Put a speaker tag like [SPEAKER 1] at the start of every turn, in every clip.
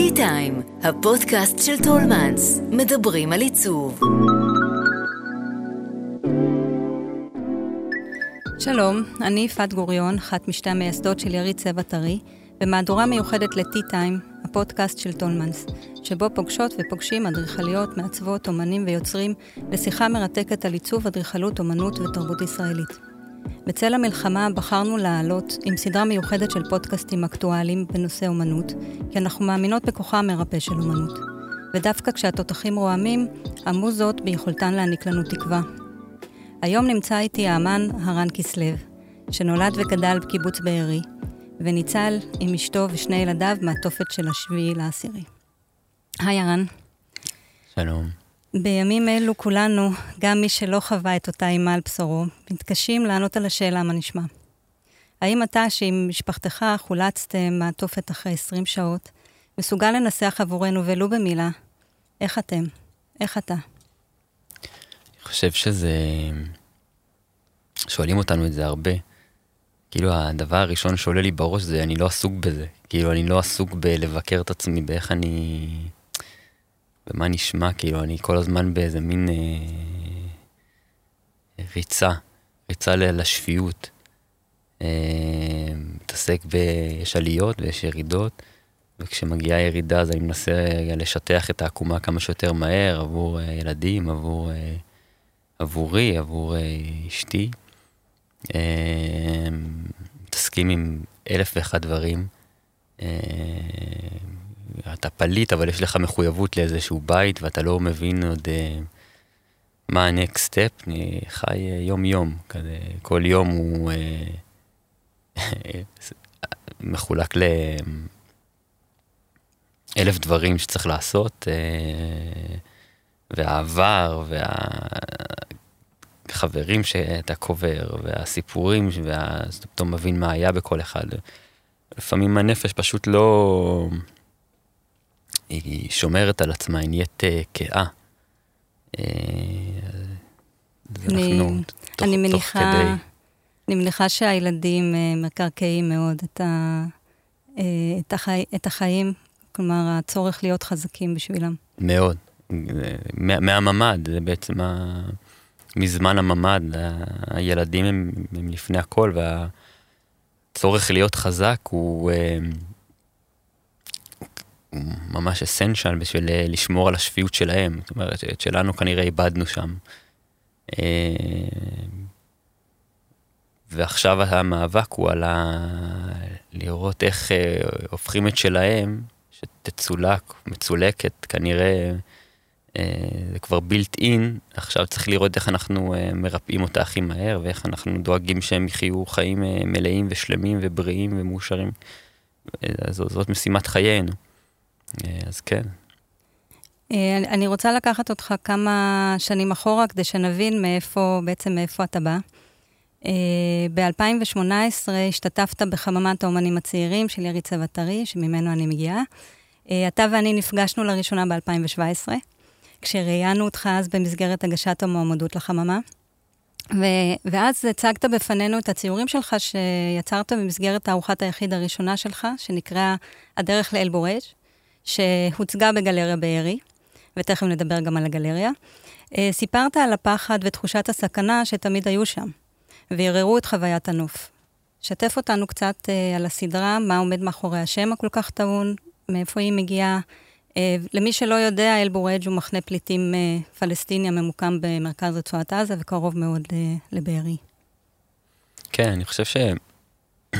[SPEAKER 1] טי טיים, הפודקאסט של טולמנס, מדברים על עיצוב.
[SPEAKER 2] שלום, אני יפעת גוריון, אחת משתי המייסדות של יריד צבע טרי, במהדורה מיוחדת לטי טיים, הפודקאסט של טולמנס, שבו פוגשות ופוגשים אדריכליות, מעצבות, אומנים ויוצרים לשיחה מרתקת על עיצוב, אדריכלות, אומנות ותרבות ישראלית. בצל המלחמה בחרנו לעלות עם סדרה מיוחדת של פודקאסטים אקטואליים בנושא אומנות, כי אנחנו מאמינות בכוחה המרפא של אומנות. ודווקא כשהתותחים רועמים, המוזות ביכולתן להעניק לנו תקווה. היום נמצא איתי האמן הרן כסלו, שנולד וגדל בקיבוץ בארי, וניצל עם אשתו ושני ילדיו מהתופת של השביעי לעשירי. היי הרן.
[SPEAKER 3] שלום.
[SPEAKER 2] בימים אלו כולנו, גם מי שלא חווה את אותה אימה על בשרו, מתקשים לענות על השאלה מה נשמע. האם אתה, שעם משפחתך חולצתם מהתופת אחרי 20 שעות, מסוגל לנסח עבורנו ולו במילה, איך אתם? איך אתה?
[SPEAKER 3] אני חושב שזה... שואלים אותנו את זה הרבה. כאילו הדבר הראשון שעולה לי בראש זה אני לא עסוק בזה. כאילו אני לא עסוק בלבקר את עצמי באיך אני... ומה נשמע, כאילו, אני כל הזמן באיזה מין אה, ריצה, ריצה לשפיות. אה, מתעסק ב... יש עליות ויש ירידות, וכשמגיעה ירידה אז אני מנסה לשטח את העקומה כמה שיותר מהר עבור אה, ילדים, עבור, אה, עבורי, עבור אה, אשתי. אה, מתעסקים עם אלף ואחד דברים. אתה פליט, אבל יש לך מחויבות לאיזשהו בית, ואתה לא מבין עוד uh, מה ה-next step, אני חי uh, יום-יום, כזה, כל יום הוא uh, מחולק לאלף דברים שצריך לעשות, uh, והעבר, והחברים שאתה קובר, והסיפורים, ואתה פתאום מבין מה היה בכל אחד. לפעמים הנפש פשוט לא... היא שומרת על עצמה, היא נהיית uh, כאה. Uh,
[SPEAKER 2] אני, תוך, אני מניחה, תוך כדי... אני מניחה שהילדים uh, מקרקעים מאוד את, ה, את, החי, את החיים, כלומר, הצורך להיות חזקים בשבילם.
[SPEAKER 3] מאוד. מהממ"ד, זה בעצם ה... מזמן הממ"ד, הילדים הם, הם לפני הכל, והצורך להיות חזק הוא... Uh, ממש אסנשל בשביל אה, לשמור על השפיות שלהם. זאת אומרת, את שלנו כנראה איבדנו שם. אה, ועכשיו המאבק הוא על ה... לראות איך אה, הופכים את שלהם, שתצולק, מצולקת, כנראה זה כבר בילט אין, עכשיו צריך לראות איך אנחנו מרפאים אותה הכי מהר, ואיך אנחנו דואגים שהם יחיו חיים מלאים ושלמים ובריאים ומאושרים. זאת, זאת משימת חיינו. אה, אז כן.
[SPEAKER 2] אה, אני רוצה לקחת אותך כמה שנים אחורה כדי שנבין מאיפה, בעצם מאיפה אתה בא. אה, ב-2018 השתתפת בחממת האומנים הצעירים של ירי צבע טרי, שממנו אני מגיעה. אתה ואני נפגשנו לראשונה ב-2017, כשראיינו אותך אז במסגרת הגשת המועמדות לחממה. ו- ואז הצגת בפנינו את הציורים שלך שיצרת במסגרת תערוכת היחיד הראשונה שלך, שנקרא הדרך לאלבורג'. שהוצגה בגלריה בארי, ותכף נדבר גם על הגלריה. אה, סיפרת על הפחד ותחושת הסכנה שתמיד היו שם, וערערו את חוויית הנוף. שתף אותנו קצת אה, על הסדרה, מה עומד מאחורי השם הכל כך טעון, מאיפה היא מגיעה. אה, למי שלא יודע, אל-בורג' הוא מחנה פליטים פלסטיני הממוקם במרכז רצועת עזה וקרוב מאוד לבארי.
[SPEAKER 3] כן, אני חושב ש...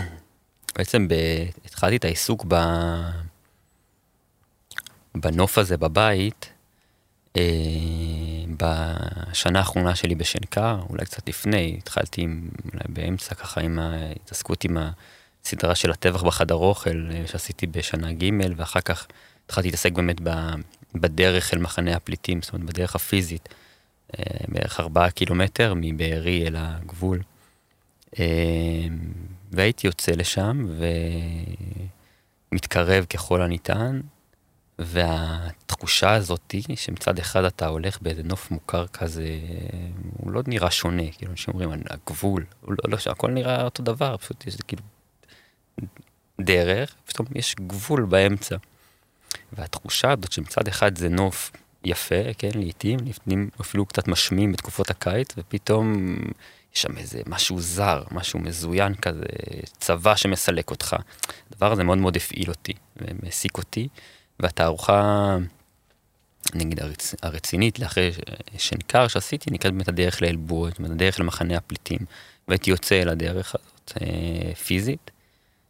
[SPEAKER 3] בעצם ב... התחלתי את העיסוק ב... בנוף הזה בבית, אה, בשנה האחרונה שלי בשנקר, אולי קצת לפני, התחלתי עם, אולי באמצע ככה עם ההתעסקות עם הסדרה של הטבח בחדר אוכל אה, שעשיתי בשנה ג' ואחר כך התחלתי להתעסק באמת בדרך אל מחנה הפליטים, זאת אומרת בדרך הפיזית, אה, בערך ארבעה קילומטר מבארי אל הגבול. אה, והייתי יוצא לשם ומתקרב ככל הניתן. והתחושה הזאת שמצד אחד אתה הולך באיזה נוף מוכר כזה, הוא לא נראה שונה, כאילו אנשים אומרים, הגבול, לא, לא, הכל נראה אותו דבר, פשוט יש כאילו דרך, פתאום יש גבול באמצע. והתחושה הזאת שמצד אחד זה נוף יפה, כן, לעתים, לפעמים אפילו קצת משמים בתקופות הקיץ, ופתאום יש שם איזה משהו זר, משהו מזוין כזה, צבא שמסלק אותך. הדבר הזה מאוד מאוד הפעיל אותי ומעסיק אותי, והתערוכה, נגיד הרצ... הרצינית, לאחרי שניכר שעשיתי, נקראת באמת הדרך אומרת, הדרך למחנה הפליטים. והייתי יוצא אל הדרך הזאת, אה, פיזית,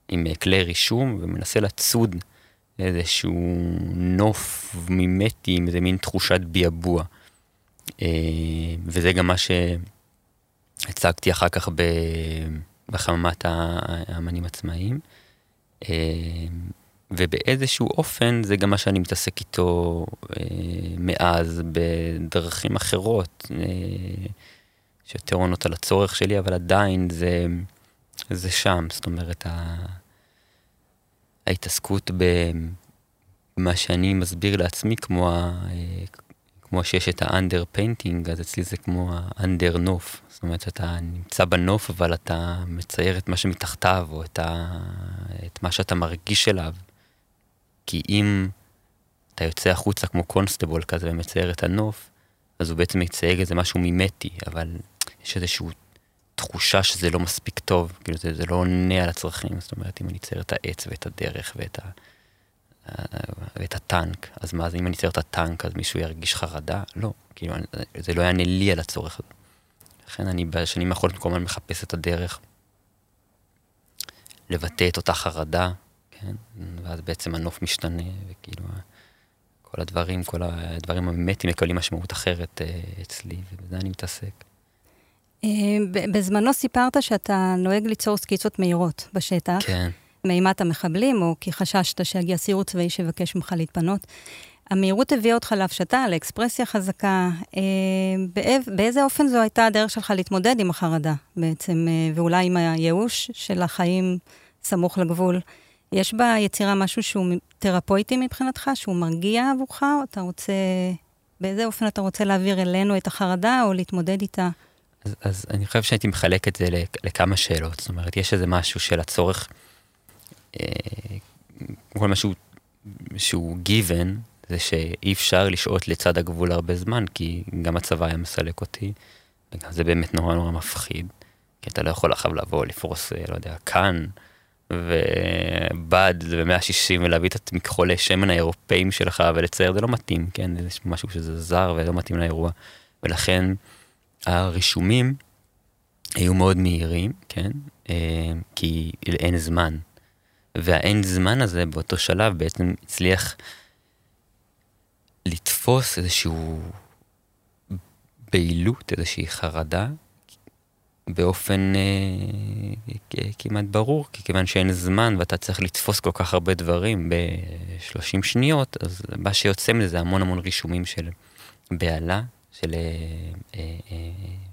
[SPEAKER 3] עם אה, כלי רישום, ומנסה לצוד איזשהו נוף מימטי, עם איזה מין תחושת ביאבוע. אה, וזה גם מה שהצגתי אחר כך בחממת האמנים עצמאיים. ובאיזשהו אופן זה גם מה שאני מתעסק איתו מאז בדרכים אחרות. שיותר עונות על הצורך שלי, אבל עדיין זה, זה שם. זאת אומרת, ה... ההתעסקות במה שאני מסביר לעצמי, כמו, ה... כמו שיש את ה underpainting, אז אצלי זה כמו ה under נוף. זאת אומרת, אתה נמצא בנוף, אבל אתה מצייר את מה שמתחתיו, או את, ה... את מה שאתה מרגיש אליו. כי אם אתה יוצא החוצה כמו קונסטבול כזה ומצייר את הנוף, אז הוא בעצם מצייר איזה משהו מימטי, אבל יש איזושהי תחושה שזה לא מספיק טוב, כאילו זה, זה לא עונה על הצרכים, זאת אומרת, אם אני אצייר את העץ ואת הדרך ואת, ה, ואת הטנק, אז מה, אז אם אני אצייר את הטנק, אז מישהו ירגיש חרדה? לא, כאילו, זה לא יענה לי על הצורך הזה. לכן אני בשנים האחרונות כל הזמן מחפש את הדרך לבטא את אותה חרדה, כן? ואז בעצם הנוף משתנה, וכאילו, כל הדברים, כל הדברים המתים מקבלים משמעות אחרת אה, אצלי, ובזה אני מתעסק.
[SPEAKER 2] אה, בזמנו סיפרת שאתה נוהג ליצור סקיצות מהירות בשטח.
[SPEAKER 3] כן.
[SPEAKER 2] מאימת המחבלים, או כי חששת שיגיע סיור צבאי שיבקש ממך להתפנות. המהירות הביאה אותך להפשטה, לאקספרסיה חזקה. אה, באיזה אופן זו הייתה הדרך שלך להתמודד עם החרדה בעצם, אה, ואולי עם הייאוש של החיים סמוך לגבול? יש ביצירה משהו שהוא תרפויטי מבחינתך, שהוא מרגיע עבורך, או אתה רוצה... באיזה אופן אתה רוצה להעביר אלינו את החרדה, או להתמודד איתה?
[SPEAKER 3] אז, אז אני חושב שהייתי מחלק את זה לכמה שאלות. זאת אומרת, יש איזה משהו של הצורך, אה, כל משהו שהוא given, זה שאי אפשר לשהות לצד הגבול הרבה זמן, כי גם הצבא היה מסלק אותי, וגם זה באמת נורא נורא מפחיד, כי אתה לא יכול עכשיו לבוא, לפרוס, אה, לא יודע, כאן, ובד ב-160 ולהביא את מכחולי שמן האירופאים שלך ולצייר, זה לא מתאים, כן? זה משהו שזה זר ולא מתאים לאירוע. ולכן הרישומים היו מאוד מהירים, כן? אה, כי אין זמן. והאין זמן הזה באותו שלב בעצם הצליח לתפוס איזשהו בהילות, איזושהי חרדה, באופן אה, כמעט ברור, כי כיוון שאין זמן ואתה צריך לתפוס כל כך הרבה דברים ב-30 שניות, אז מה שיוצא מזה זה המון המון רישומים של בהלה, של אה, אה, אה,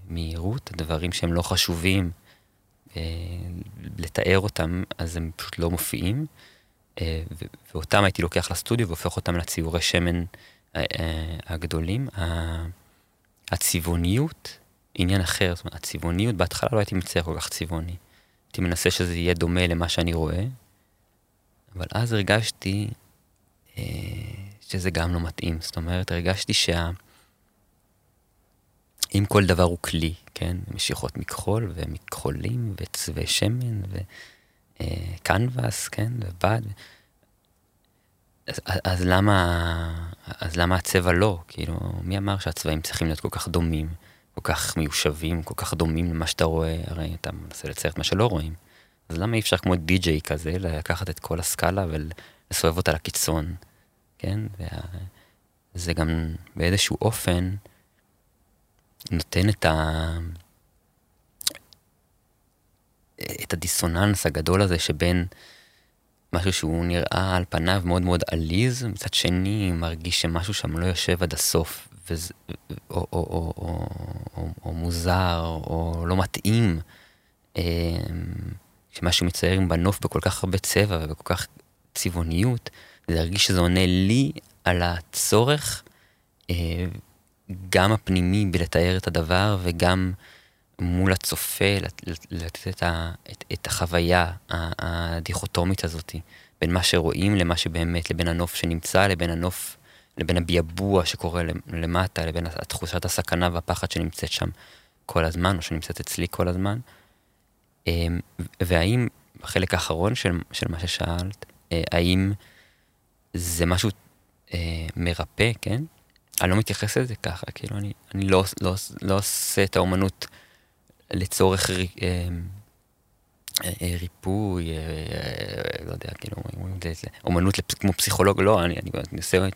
[SPEAKER 3] מהירות, דברים שהם לא חשובים, אה, לתאר אותם, אז הם פשוט לא מופיעים, אה, ואותם הייתי לוקח לסטודיו והופך אותם לציורי שמן אה, אה, הגדולים. הצבעוניות, עניין אחר, זאת אומרת, הצבעוניות, בהתחלה לא הייתי מצייר כל כך צבעוני. הייתי מנסה שזה יהיה דומה למה שאני רואה, אבל אז הרגשתי אה, שזה גם לא מתאים. זאת אומרת, הרגשתי שה... אם כל דבר הוא כלי, כן? משיכות מכחול ומכחולים וצבעי שמן וקנבס, כן? ובד. אז, אז, למה, אז למה הצבע לא? כאילו, מי אמר שהצבעים צריכים להיות כל כך דומים, כל כך מיושבים, כל כך דומים למה שאתה רואה? הרי אתה מנסה לצייר את מה שלא רואים. אז למה אי אפשר כמו די-ג'יי כזה, לקחת את כל הסקאלה ולסובב אותה לקיצון, כן? וזה גם באיזשהו אופן, נותן את ה... את הדיסוננס הגדול הזה שבין משהו שהוא נראה על פניו מאוד מאוד עליז, מצד שני מרגיש שמשהו שם לא יושב עד הסוף, וזה, או, או, או, או, או, או מוזר, או לא מתאים, אמ, שמשהו מצייר בנוף בכל כך הרבה צבע ובכל כך צבעוניות, זה להרגיש שזה עונה לי על הצורך אה, גם הפנימי בלתאר את הדבר וגם מול הצופה לתת את, את, את החוויה הדיכוטומית הזאת בין מה שרואים למה שבאמת, לבין הנוף שנמצא, לבין הנוף, לבין הביאבוע שקורה למטה, לבין תחושת הסכנה והפחד שנמצאת שם כל הזמן, או שנמצאת אצלי כל הזמן. אמ, והאם, בחלק האחרון של, של מה ששאלת, אה, האם זה משהו אה, מרפא, כן? אני לא מתייחס לזה ככה, כאילו, אני, אני לא, לא, לא עושה את האומנות לצורך רי, אה, אה, ריפוי, אה, אה, לא יודע, כאילו, אומנות לפ, כמו פסיכולוג, לא, אני, אני, אני עושה,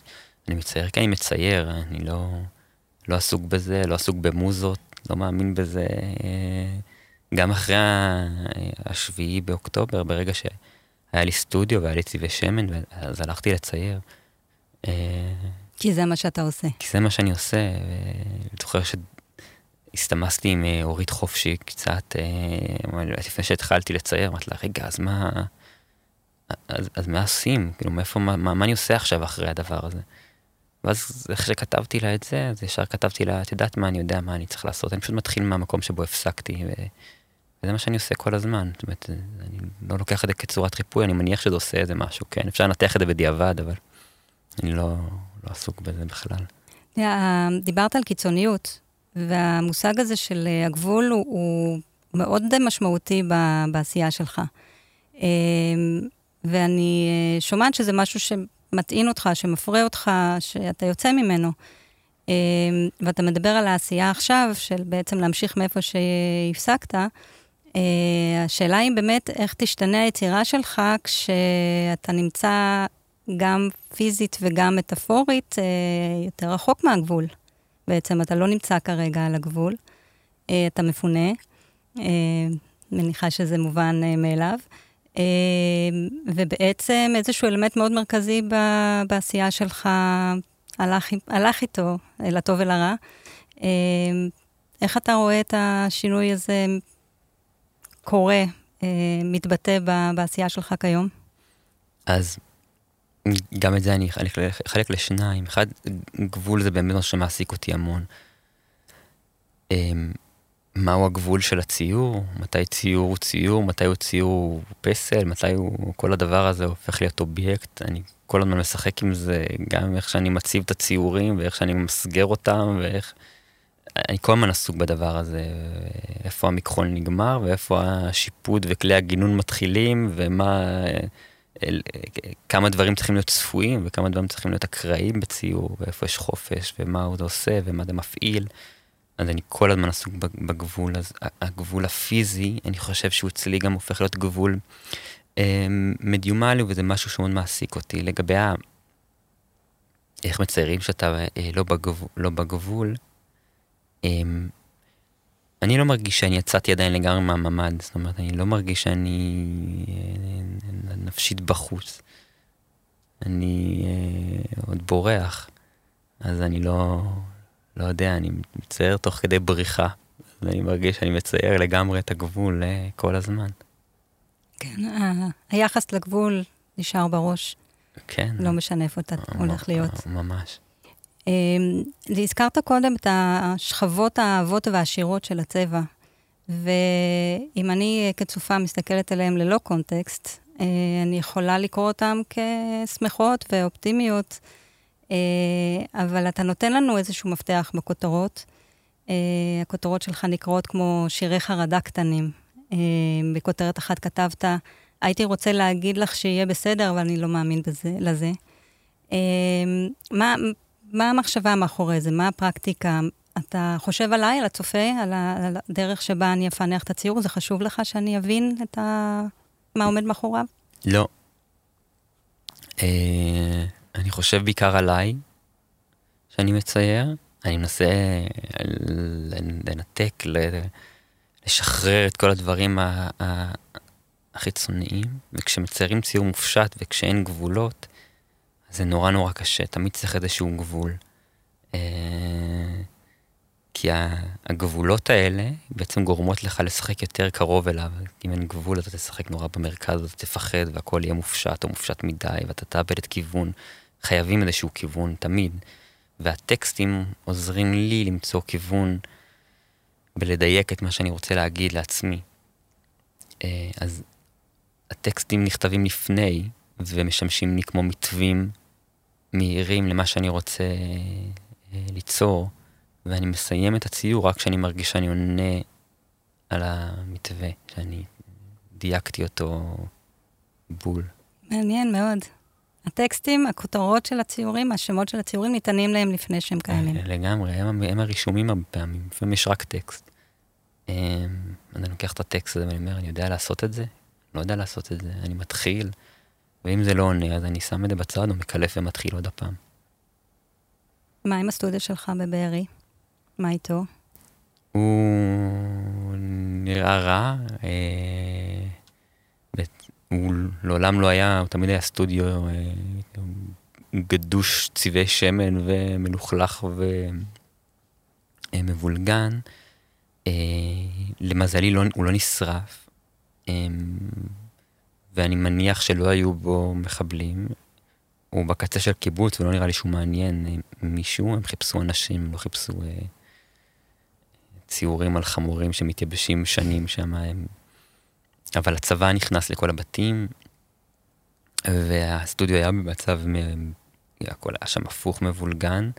[SPEAKER 3] אני מצייר כי אני מצייר, אני לא, לא עסוק בזה, לא עסוק במוזות, לא מאמין בזה. אה, גם אחרי השביעי באוקטובר, ברגע שהיה לי סטודיו והיה לי צבעי שמן, אז הלכתי לצייר.
[SPEAKER 2] אה, כי זה מה שאתה עושה.
[SPEAKER 3] כי זה מה שאני עושה. אני זוכר שהסתמסתי עם אה, אורית חופשי קצת, לפני שהתחלתי לצייר, אמרתי לה, רגע, אז מה... אז, אז מה עושים? כאילו, מאיפה, מה, מה, מה אני עושה עכשיו אחרי הדבר הזה? ואז איך שכתבתי לה את זה, אז ישר כתבתי לה, את יודעת מה אני יודע, מה אני צריך לעשות, אני פשוט מתחיל מהמקום שבו הפסקתי, ו... וזה מה שאני עושה כל הזמן. זאת אומרת, אני לא לוקח את זה כצורת ריפוי, אני מניח שזה עושה איזה משהו, כן? אפשר לנתח את זה בדיעבד, אבל אני לא, לא עסוק בזה בכלל.
[SPEAKER 2] דיברת על קיצוניות, והמושג הזה של אה, הגבול הוא, הוא מאוד משמעותי בעשייה שלך. אמ, ואני אה, שומעת שזה משהו שמטעין אותך, שמפרה אותך, שאתה יוצא ממנו. אמ, ואתה מדבר על העשייה עכשיו, של בעצם להמשיך מאיפה שהפסקת. אה, השאלה היא באמת איך תשתנה היצירה שלך כשאתה נמצא גם פיזית וגם מטאפורית אה, יותר רחוק מהגבול. בעצם אתה לא נמצא כרגע על הגבול, אה, אתה מפונה, מניחה שזה מובן מאליו. ובעצם איזשהו אלמנט מאוד מרכזי בעשייה שלך הלך, הלך איתו, לטוב ולרע. איך אתה רואה את השינוי הזה קורה, אה, מתבטא בעשייה שלך כיום?
[SPEAKER 3] אז גם את זה אני אחלק לשניים. אחד, גבול זה באמת מה שמעסיק אותי המון. מהו הגבול של הציור? מתי ציור הוא ציור? מתי הוא ציור פסל? מתי הוא... כל הדבר הזה הופך להיות אובייקט. אני כל הזמן משחק עם זה, גם איך שאני מציב את הציורים, ואיך שאני ממסגר אותם, ואיך... אני כל הזמן עסוק בדבר הזה, איפה המכחול נגמר ואיפה השיפוט וכלי הגינון מתחילים ומה, כמה דברים צריכים להיות צפויים וכמה דברים צריכים להיות אקראיים בציור ואיפה יש חופש ומה הוא עושה ומה זה מפעיל. אז אני כל הזמן עסוק בגבול, אז הגבול הפיזי, אני חושב שהוא אצלי גם הופך להיות גבול אה, מדיומלי וזה משהו שמאוד מעסיק אותי. לגבי ה... איך מציירים שאתה אה, לא, בגבול, לא בגבול, אמ, אני לא מרגיש שאני יצאתי עדיין לגמרי מהממ"ד, זאת אומרת, אני לא מרגיש שאני אה, נפשית בחוץ. אני אה, עוד בורח, אז אני לא, לא יודע, אני מצייר תוך כדי בריחה, ואני מרגיש שאני מצייר לגמרי את הגבול אה, כל הזמן.
[SPEAKER 2] כן, היחס לגבול נשאר בראש.
[SPEAKER 3] כן.
[SPEAKER 2] לא משנה איפה אתה הולך להיות.
[SPEAKER 3] ממש.
[SPEAKER 2] אמ, הזכרת קודם את השכבות האהבות והעשירות של הצבע, ואם אני כצופה מסתכלת עליהן ללא קונטקסט, אה, אני יכולה לקרוא אותן כשמחות ואופטימיות, אבל אתה נותן לנו איזשהו מפתח בכותרות. אה, הכותרות שלך נקראות כמו שירי חרדה קטנים. בכותרת אחת כתבת, הייתי רוצה להגיד לך שיהיה בסדר, אבל אני לא מאמין בזה, לזה. מה, מה המחשבה מאחורי זה? מה הפרקטיקה? אתה חושב עליי, על הצופה, על, הדרך שבה אני אפענח את הציור? זה חשוב לך שאני אבין את ה... מה עומד מאחוריו?
[SPEAKER 3] לא. אני חושב בעיקר עליי, שאני מצייר. אני מנסה לנתק, לשחרר את כל הדברים החיצוניים, וכשמציירים ציור מופשט וכשאין גבולות, זה נורא נורא קשה, תמיד צריך איזשהו גבול. אה, כי הגבולות האלה בעצם גורמות לך לשחק יותר קרוב אליו. אם אין גבול אתה תשחק נורא במרכז, אתה תפחד והכל יהיה מופשט או מופשט מדי ואתה תאבד את כיוון. חייבים איזשהו כיוון, תמיד. והטקסטים עוזרים לי למצוא כיוון ולדייק את מה שאני רוצה להגיד לעצמי. אה, אז הטקסטים נכתבים לפני, ומשמשים לי כמו מתווים מהירים למה שאני רוצה אה, ליצור, ואני מסיים את הציור רק כשאני מרגיש שאני עונה על המתווה, שאני דייקתי אותו בול.
[SPEAKER 2] מעניין מאוד. הטקסטים, הכותרות של הציורים, השמות של הציורים ניתנים להם לפני שהם קיימים.
[SPEAKER 3] לגמרי, הם, הם הרישומים הרבה פעמים, לפעמים יש רק טקסט. Um, אני לוקח את הטקסט הזה ואני אומר, אני יודע לעשות את זה? לא יודע לעשות את זה, אני מתחיל, ואם זה לא עונה, אז אני שם את זה בצד או מקלף ומתחיל עוד הפעם.
[SPEAKER 2] מה עם הסטודיו שלך בבארי? מה איתו?
[SPEAKER 3] הוא נראה רע, אה, הוא לעולם לא היה, הוא תמיד היה סטודיו אה, גדוש צבעי שמן ומלוכלך ומבולגן. אה, למזלי לא, הוא לא נשרף, ואני מניח שלא היו בו מחבלים. הוא בקצה של קיבוץ, ולא נראה לי שהוא מעניין מישהו, הם חיפשו אנשים, לא חיפשו ציורים על חמורים שמתייבשים שנים שם, הם... אבל הצבא נכנס לכל הבתים, והסטודיו היה במצב, הכל היה שם הפוך מבולגן.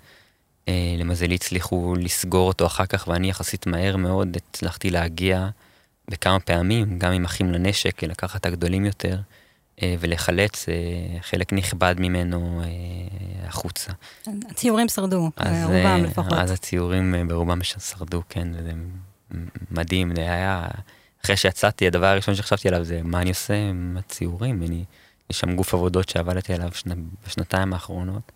[SPEAKER 3] אה, למזלי הצליחו לסגור אותו אחר כך, ואני יחסית מהר מאוד הצלחתי להגיע בכמה פעמים, גם עם אחים לנשק, לקחת את הגדולים יותר. אה, ולחלץ אה, חלק נכבד ממנו החוצה.
[SPEAKER 2] הציורים שרדו, ברובם לפחות.
[SPEAKER 3] אז הציורים ברובם שרדו, כן, זה מדהים, זה היה... אחרי שיצאתי, הדבר הראשון שחשבתי עליו זה מה אני עושה עם הציורים. אני, יש שם גוף עבודות שעבדתי עליו שנה, בשנתיים האחרונות,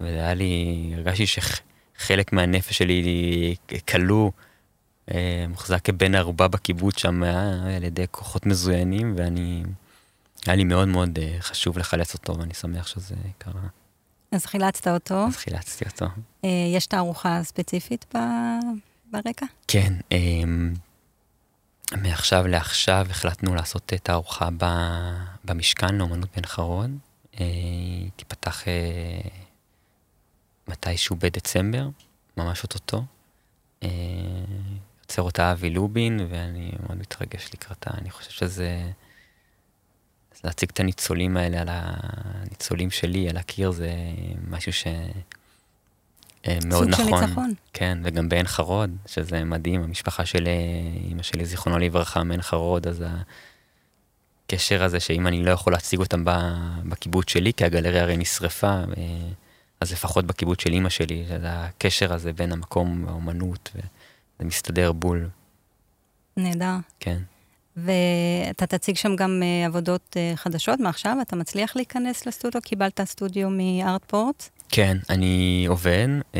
[SPEAKER 3] וזה היה לי, הרגשתי שחלק מהנפש שלי כלוא, מוחזק כבן ערובה בקיבוץ שם על ידי כוחות מזוינים, ואני... היה לי מאוד מאוד uh, חשוב לחלץ אותו, ואני שמח שזה קרה.
[SPEAKER 2] אז חילצת אותו.
[SPEAKER 3] אז חילצתי אותו.
[SPEAKER 2] Uh, יש תערוכה ספציפית ב... ברקע?
[SPEAKER 3] כן. מעכשיו לעכשיו החלטנו לעשות תערוכה ב... במשכן לאומנות בן חרון. Uh, תיפתח uh, מתישהו בדצמבר, ממש אוטוטו. Uh, יוצר אותה אבי לובין, ואני מאוד מתרגש לקראתה. אני חושב שזה... להציג את הניצולים האלה על הניצולים שלי, על הקיר, זה משהו ש... אה, מאוד נכון. סוג של ניצחון. כן, וגם בעין חרוד, שזה מדהים, המשפחה של אימא שלי, זיכרונו לברכה, מעין חרוד, אז הקשר הזה שאם אני לא יכול להציג אותם בקיבוץ שלי, כי הגלריה הרי נשרפה, אה, אז לפחות בקיבוץ של אימא שלי, זה הקשר הזה בין המקום והאומנות, וזה מסתדר בול.
[SPEAKER 2] נהדר.
[SPEAKER 3] כן.
[SPEAKER 2] ואתה תציג שם גם uh, עבודות חדשות מעכשיו? אתה מצליח להיכנס לסטודיו? קיבלת סטודיו מארטפורט?
[SPEAKER 3] כן, אני עובד, uh,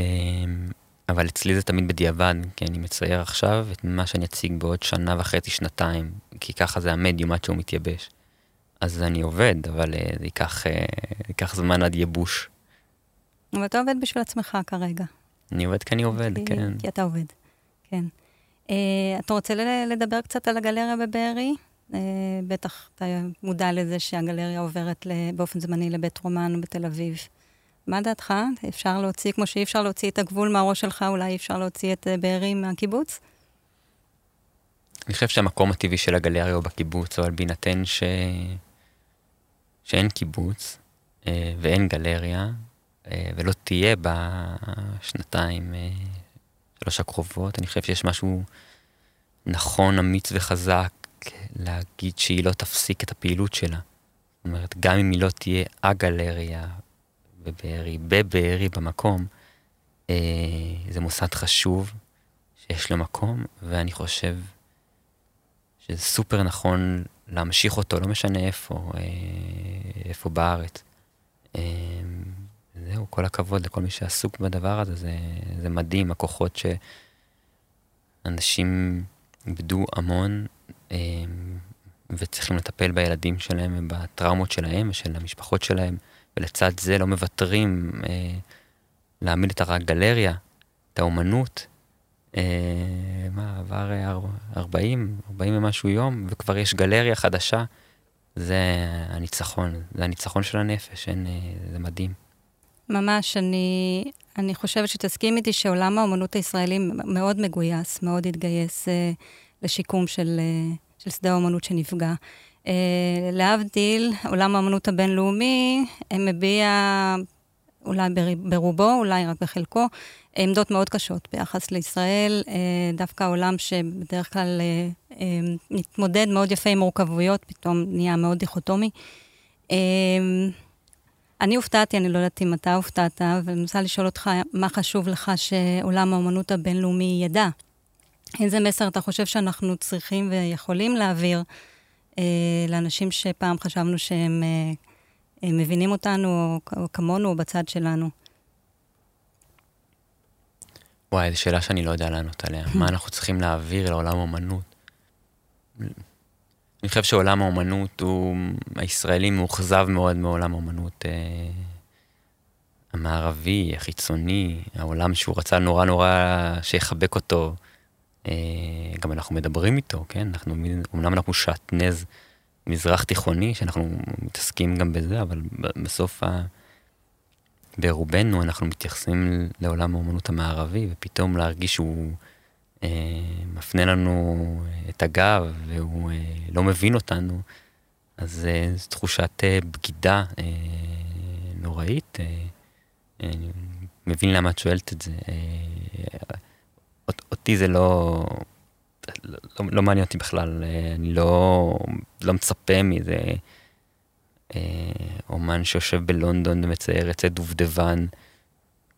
[SPEAKER 3] אבל אצלי זה תמיד בדיעבד, כי אני מצייר עכשיו את מה שאני אציג בעוד שנה וחצי, שנתיים, כי ככה זה המדיום עד שהוא מתייבש. אז אני עובד, אבל uh, זה ייקח, uh, ייקח זמן עד ייבוש.
[SPEAKER 2] אבל אתה עובד בשביל עצמך כרגע.
[SPEAKER 3] אני עובד כי אני עובד, כי, כן.
[SPEAKER 2] כי אתה עובד, כן. Uh, אתה רוצה לדבר קצת על הגלריה בבארי? Uh, בטח אתה מודע לזה שהגלריה עוברת באופן זמני לבית רומן בתל אביב. מה דעתך? אפשר להוציא, כמו שאי אפשר להוציא את הגבול מהראש שלך, אולי אי אפשר להוציא את uh, בארי מהקיבוץ?
[SPEAKER 3] אני חושב שהמקום הטבעי של הגלריה הוא בקיבוץ, אבל בהינתן ש... שאין קיבוץ uh, ואין גלריה, uh, ולא תהיה בשנתיים, שלוש הקרובות. אני חושב שיש משהו נכון, אמיץ וחזק להגיד שהיא לא תפסיק את הפעילות שלה. זאת אומרת, גם אם היא לא תהיה הגלריה בבארי, בבארי במקום, אה, זה מוסד חשוב שיש לו מקום, ואני חושב שזה סופר נכון להמשיך אותו, לא משנה איפה, אה, איפה בארץ. אה, זהו, כל הכבוד לכל מי שעסוק בדבר הזה, זה, זה מדהים, הכוחות שאנשים איבדו המון אה, וצריכים לטפל בילדים שלהם ובטראומות שלהם ושל המשפחות שלהם, ולצד זה לא מוותרים אה, להעמיד את הגלריה, את האומנות. אה, מה, עבר 40, 40 ומשהו יום, וכבר יש גלריה חדשה. זה הניצחון, זה הניצחון של הנפש, אין, זה מדהים.
[SPEAKER 2] ממש, אני, אני חושבת שתסכים איתי שעולם האומנות הישראלי מאוד מגויס, מאוד התגייס uh, לשיקום של, uh, של שדה האומנות שנפגע. להבדיל, עולם האמנות הבינלאומי מביע, אולי ברובו, אולי רק בחלקו, עמדות מאוד קשות ביחס לישראל, דווקא עולם שבדרך כלל מתמודד מאוד יפה עם מורכבויות, פתאום נהיה מאוד דיכוטומי. אני הופתעתי, אני לא יודעת אם אתה הופתעת, ואני רוצה לשאול אותך, מה חשוב לך שעולם האמנות הבינלאומי ידע? איזה מסר אתה חושב שאנחנו צריכים ויכולים להעביר אה, לאנשים שפעם חשבנו שהם אה, מבינים אותנו, או, כמונו, או בצד שלנו?
[SPEAKER 3] וואי, זו שאלה שאני לא יודע לענות עליה. מה אנחנו צריכים להעביר לעולם האמנות? אני חושב שעולם האומנות הוא, הישראלי מאוכזב מאוד מעולם האומנות אה, המערבי, החיצוני, העולם שהוא רצה נורא נורא שיחבק אותו. אה, גם אנחנו מדברים איתו, כן? אנחנו, אמנם אנחנו שעטנז מזרח תיכוני, שאנחנו מתעסקים גם בזה, אבל בסוף ה... ברובנו אנחנו מתייחסים לעולם האומנות המערבי, ופתאום להרגיש שהוא... אה, מפנה לנו את הגב והוא אה, לא מבין אותנו, אז אה, זו תחושת בגידה נוראית. אני מבין למה את שואלת את זה. אותי זה לא, לא, לא מעניין אותי בכלל, אני לא, לא מצפה מזה אומן שיושב בלונדון ומצייר זה דובדבן.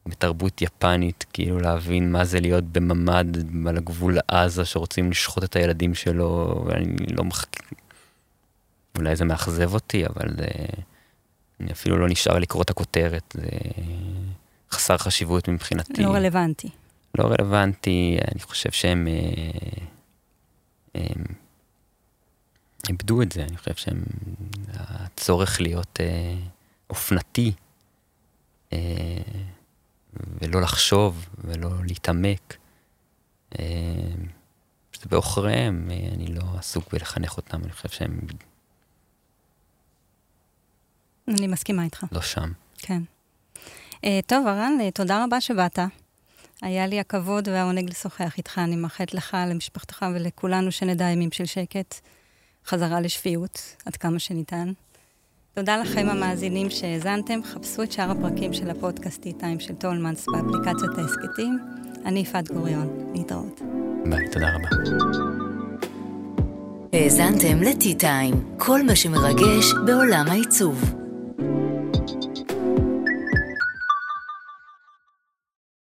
[SPEAKER 3] בתרבות יפנית, כאילו להבין מה זה להיות בממ"ד על הגבול לעזה שרוצים לשחוט את הילדים שלו, ואני לא מחכה... אולי זה מאכזב אותי, אבל זה... אני אפילו לא נשאר לקרוא את הכותרת, זה חסר חשיבות מבחינתי.
[SPEAKER 2] לא רלוונטי.
[SPEAKER 3] לא רלוונטי, אני חושב שהם... אה, הם איבדו את זה, אני חושב שהם... הצורך להיות אה, אופנתי. אה, ולא לחשוב ולא להתעמק. אה, שזה בעוכריהם, אה, אני לא עסוק בלחנך אותם, אני חושב שהם...
[SPEAKER 2] אני מסכימה איתך.
[SPEAKER 3] לא שם.
[SPEAKER 2] כן. Uh, טוב, ארן, תודה רבה שבאת. היה לי הכבוד והעונג לשוחח איתך. אני מאחלת לך, למשפחתך ולכולנו שנדע ימים של שקט, חזרה לשפיות, עד כמה שניתן. תודה לכם המאזינים שהאזנתם, חפשו את שאר הפרקים של הפודקאסט טי-טיים של טולמנס באפליקציות ההסכתים. אני יפעת גוריון, להתראות.
[SPEAKER 3] ביי, תודה רבה.
[SPEAKER 1] האזנתם לטי-טיים, כל מה שמרגש בעולם העיצוב.